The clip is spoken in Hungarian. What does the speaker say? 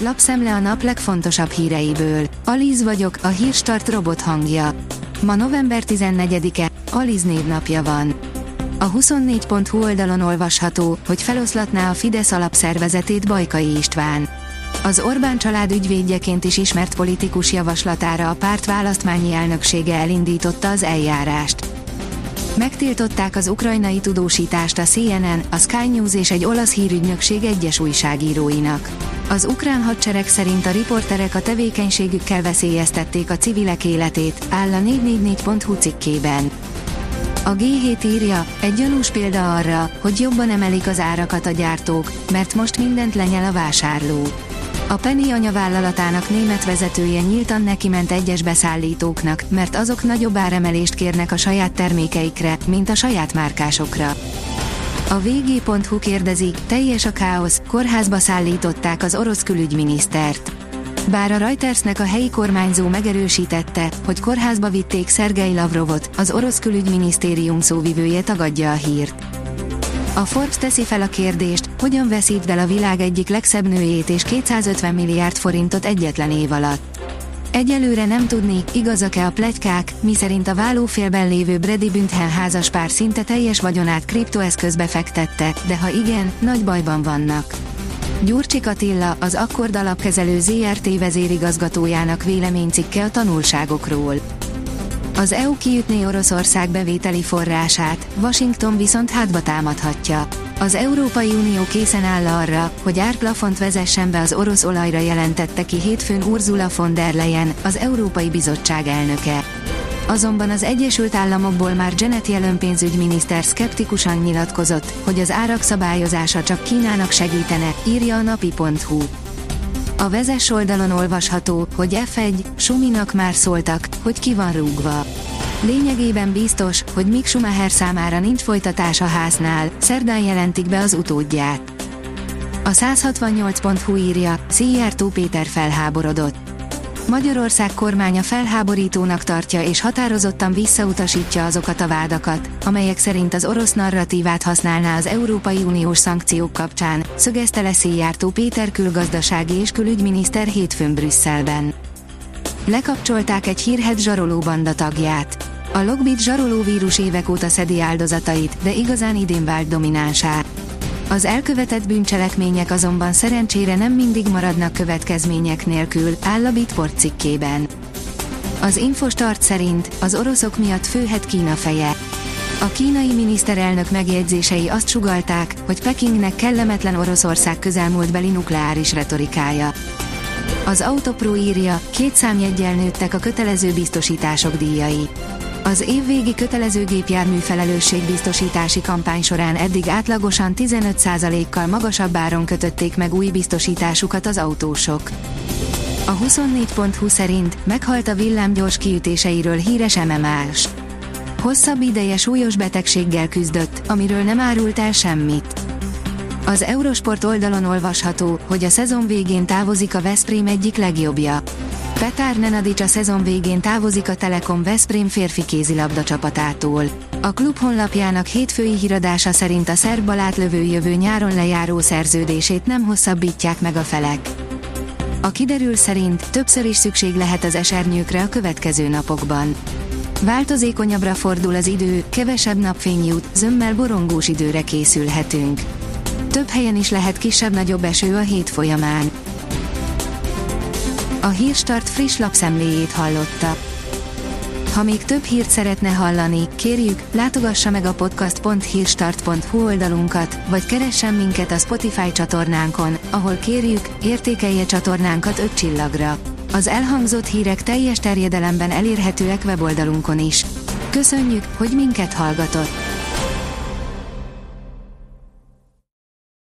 lapszemle a nap legfontosabb híreiből. Alíz vagyok, a hírstart robot hangja. Ma november 14-e, Aliz névnapja van. A 24.hu oldalon olvasható, hogy feloszlatná a Fidesz alapszervezetét Bajkai István. Az Orbán család ügyvédjeként is ismert politikus javaslatára a párt választmányi elnöksége elindította az eljárást. Megtiltották az ukrajnai tudósítást a CNN, a Sky News és egy olasz hírügynökség egyes újságíróinak. Az ukrán hadsereg szerint a riporterek a tevékenységükkel veszélyeztették a civilek életét, áll a 444.hu cikkében. A G7 írja, egy gyanús példa arra, hogy jobban emelik az árakat a gyártók, mert most mindent lenyel a vásárló. A Penny anyavállalatának német vezetője nyíltan neki ment egyes beszállítóknak, mert azok nagyobb áremelést kérnek a saját termékeikre, mint a saját márkásokra. A vg.hu kérdezi, teljes a káosz, kórházba szállították az orosz külügyminisztert. Bár a Reutersnek a helyi kormányzó megerősítette, hogy kórházba vitték Szergei Lavrovot, az orosz külügyminisztérium szóvivője tagadja a hírt. A Forbes teszi fel a kérdést, hogyan veszít el a világ egyik legszebb nőjét és 250 milliárd forintot egyetlen év alatt. Egyelőre nem tudni, igazak-e a plegykák, miszerint a vállófélben lévő Brady Bündhen házaspár szinte teljes vagyonát kriptoeszközbe fektette, de ha igen, nagy bajban vannak. Gyurcsik Attila, az Akkord alapkezelő ZRT vezérigazgatójának véleménycikke a tanulságokról. Az EU kiütné Oroszország bevételi forrását, Washington viszont hátba támadhatja. Az Európai Unió készen áll arra, hogy árplafont vezessen be az orosz olajra jelentette ki hétfőn Ursula von der Leyen, az Európai Bizottság elnöke. Azonban az Egyesült Államokból már Janet Yellen pénzügyminiszter szkeptikusan nyilatkozott, hogy az árak szabályozása csak Kínának segítene, írja a napi.hu. A vezes oldalon olvasható, hogy F1, Suminak már szóltak, hogy ki van rúgva. Lényegében biztos, hogy Mick Schumacher számára nincs folytatás a háznál, szerdán jelentik be az utódját. A 168.hu írja, Szijjártó Péter felháborodott. Magyarország kormánya felháborítónak tartja és határozottan visszautasítja azokat a vádakat, amelyek szerint az orosz narratívát használná az Európai Uniós szankciók kapcsán, szögezte le Péter külgazdasági és külügyminiszter hétfőn Brüsszelben. Lekapcsolták egy hírhet zsaroló banda tagját. A Logbit zsaroló vírus évek óta szedi áldozatait, de igazán idén vált dominánsá. Az elkövetett bűncselekmények azonban szerencsére nem mindig maradnak következmények nélkül, áll a Bitport cikkében. Az Infostart szerint az oroszok miatt főhet Kína feje. A kínai miniszterelnök megjegyzései azt sugalták, hogy Pekingnek kellemetlen Oroszország közelmúltbeli nukleáris retorikája. Az Autopro írja, két számjeggyel nőttek a kötelező biztosítások díjai. Az évvégi kötelező gépjármű felelősségbiztosítási kampány során eddig átlagosan 15%-kal magasabb áron kötötték meg új biztosításukat az autósok. A 24.20 szerint meghalt a villámgyors kiütéseiről híres MMA-s. Hosszabb ideje súlyos betegséggel küzdött, amiről nem árult el semmit. Az Eurosport oldalon olvasható, hogy a szezon végén távozik a Veszprém egyik legjobbja. Petár Nenadics a szezon végén távozik a Telekom Veszprém férfi kézilabda csapatától. A klub honlapjának hétfői híradása szerint a szerb balátlövő jövő nyáron lejáró szerződését nem hosszabbítják meg a felek. A kiderül szerint többször is szükség lehet az esernyőkre a következő napokban. Változékonyabbra fordul az idő, kevesebb napfény jut, zömmel borongós időre készülhetünk. Több helyen is lehet kisebb-nagyobb eső a hét folyamán. A Hírstart friss lapszemléjét hallotta. Ha még több hírt szeretne hallani, kérjük, látogassa meg a podcast.hírstart.hu oldalunkat, vagy keressen minket a Spotify csatornánkon, ahol kérjük, értékelje csatornánkat 5 csillagra. Az elhangzott hírek teljes terjedelemben elérhetőek weboldalunkon is. Köszönjük, hogy minket hallgatott!